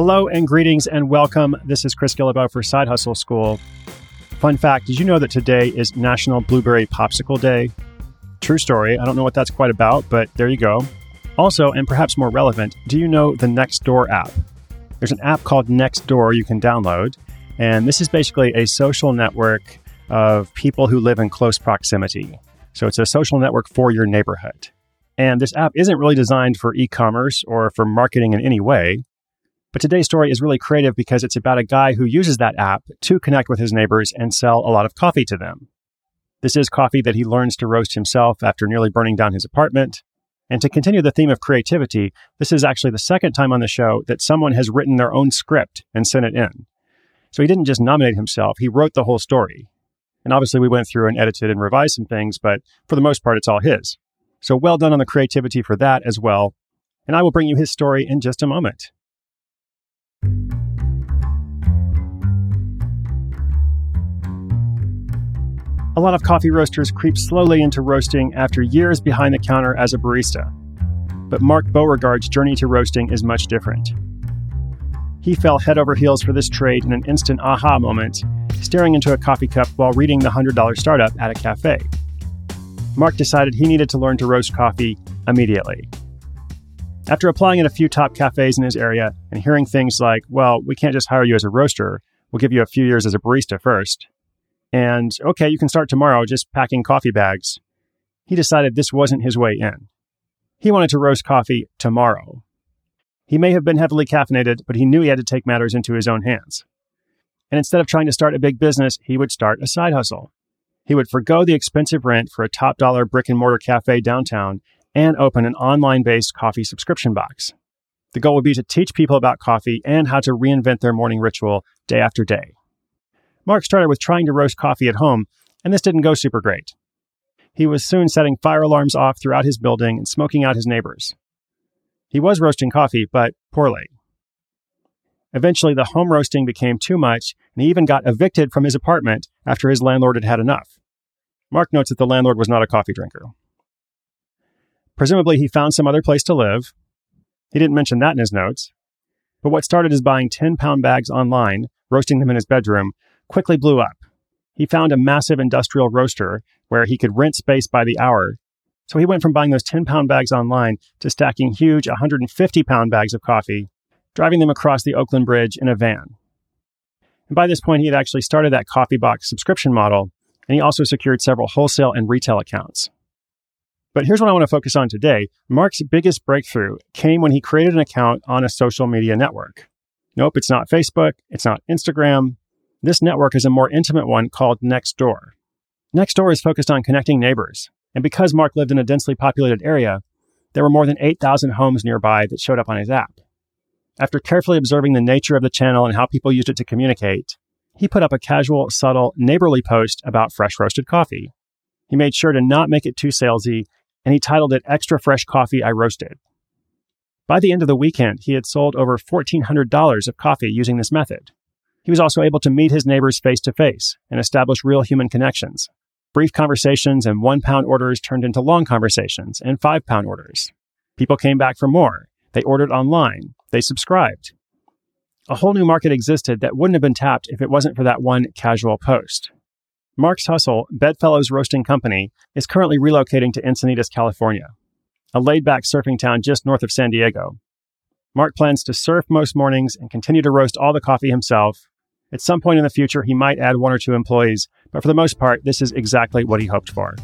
Hello and greetings and welcome. This is Chris Guillebeau for Side Hustle School. Fun fact Did you know that today is National Blueberry Popsicle Day? True story. I don't know what that's quite about, but there you go. Also, and perhaps more relevant, do you know the Nextdoor app? There's an app called Nextdoor you can download, and this is basically a social network of people who live in close proximity. So it's a social network for your neighborhood. And this app isn't really designed for e commerce or for marketing in any way. But today's story is really creative because it's about a guy who uses that app to connect with his neighbors and sell a lot of coffee to them. This is coffee that he learns to roast himself after nearly burning down his apartment. And to continue the theme of creativity, this is actually the second time on the show that someone has written their own script and sent it in. So he didn't just nominate himself, he wrote the whole story. And obviously, we went through and edited and revised some things, but for the most part, it's all his. So well done on the creativity for that as well. And I will bring you his story in just a moment. A lot of coffee roasters creep slowly into roasting after years behind the counter as a barista. But Mark Beauregard's journey to roasting is much different. He fell head over heels for this trade in an instant aha moment, staring into a coffee cup while reading the $100 startup at a cafe. Mark decided he needed to learn to roast coffee immediately. After applying at a few top cafes in his area and hearing things like, well, we can't just hire you as a roaster, we'll give you a few years as a barista first, and okay, you can start tomorrow just packing coffee bags. He decided this wasn't his way in. He wanted to roast coffee tomorrow. He may have been heavily caffeinated, but he knew he had to take matters into his own hands. And instead of trying to start a big business, he would start a side hustle. He would forego the expensive rent for a top dollar brick and mortar cafe downtown and open an online based coffee subscription box. The goal would be to teach people about coffee and how to reinvent their morning ritual day after day. Mark started with trying to roast coffee at home, and this didn't go super great. He was soon setting fire alarms off throughout his building and smoking out his neighbors. He was roasting coffee, but poorly. Eventually, the home roasting became too much, and he even got evicted from his apartment after his landlord had had enough. Mark notes that the landlord was not a coffee drinker. Presumably, he found some other place to live. He didn't mention that in his notes. But what started as buying 10 pound bags online, roasting them in his bedroom, quickly blew up. He found a massive industrial roaster where he could rent space by the hour. So he went from buying those 10 pound bags online to stacking huge 150 pound bags of coffee, driving them across the Oakland Bridge in a van. And by this point, he had actually started that coffee box subscription model, and he also secured several wholesale and retail accounts. But here's what I want to focus on today. Mark's biggest breakthrough came when he created an account on a social media network. Nope, it's not Facebook, it's not Instagram, this network is a more intimate one called Nextdoor. Nextdoor is focused on connecting neighbors, and because Mark lived in a densely populated area, there were more than 8,000 homes nearby that showed up on his app. After carefully observing the nature of the channel and how people used it to communicate, he put up a casual, subtle, neighborly post about fresh roasted coffee. He made sure to not make it too salesy, and he titled it Extra Fresh Coffee I Roasted. By the end of the weekend, he had sold over $1,400 of coffee using this method. He was also able to meet his neighbors face to face and establish real human connections. Brief conversations and one pound orders turned into long conversations and five pound orders. People came back for more. They ordered online. They subscribed. A whole new market existed that wouldn't have been tapped if it wasn't for that one casual post. Mark's Hustle, Bedfellows Roasting Company, is currently relocating to Encinitas, California, a laid back surfing town just north of San Diego. Mark plans to surf most mornings and continue to roast all the coffee himself at some point in the future, he might add one or two employees, but for the most part, this is exactly what he hoped for.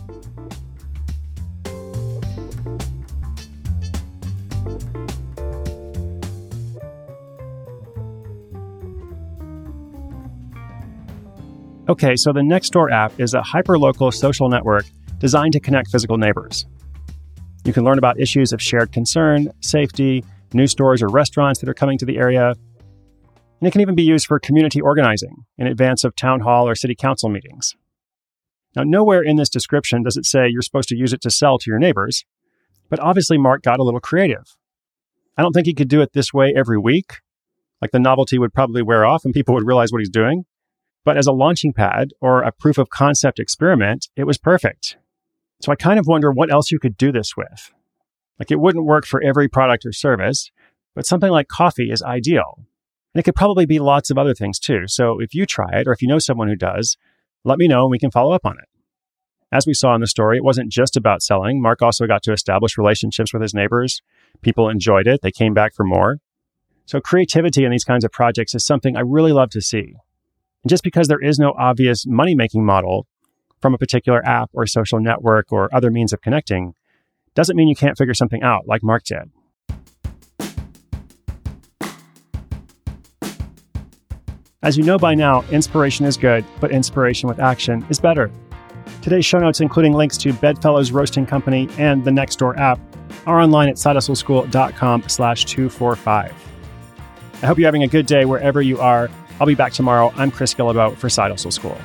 Okay, so the Nextdoor app is a hyperlocal social network designed to connect physical neighbors. You can learn about issues of shared concern, safety, new stores or restaurants that are coming to the area, and it can even be used for community organizing in advance of town hall or city council meetings. Now, nowhere in this description does it say you're supposed to use it to sell to your neighbors, but obviously Mark got a little creative. I don't think he could do it this way every week. Like the novelty would probably wear off and people would realize what he's doing. But as a launching pad or a proof of concept experiment, it was perfect. So I kind of wonder what else you could do this with. Like it wouldn't work for every product or service, but something like coffee is ideal And it could probably be lots of other things too. So if you try it or if you know someone who does, let me know and we can follow up on it. As we saw in the story, it wasn't just about selling. Mark also got to establish relationships with his neighbors. People enjoyed it, they came back for more. So, creativity in these kinds of projects is something I really love to see. And just because there is no obvious money making model from a particular app or social network or other means of connecting doesn't mean you can't figure something out like Mark did. As you know by now, inspiration is good, but inspiration with action is better. Today's show notes, including links to Bedfellows Roasting Company and the Nextdoor app, are online at sidehustleschool.com slash 245. I hope you're having a good day wherever you are. I'll be back tomorrow. I'm Chris Guillebeau for Side Hustle School.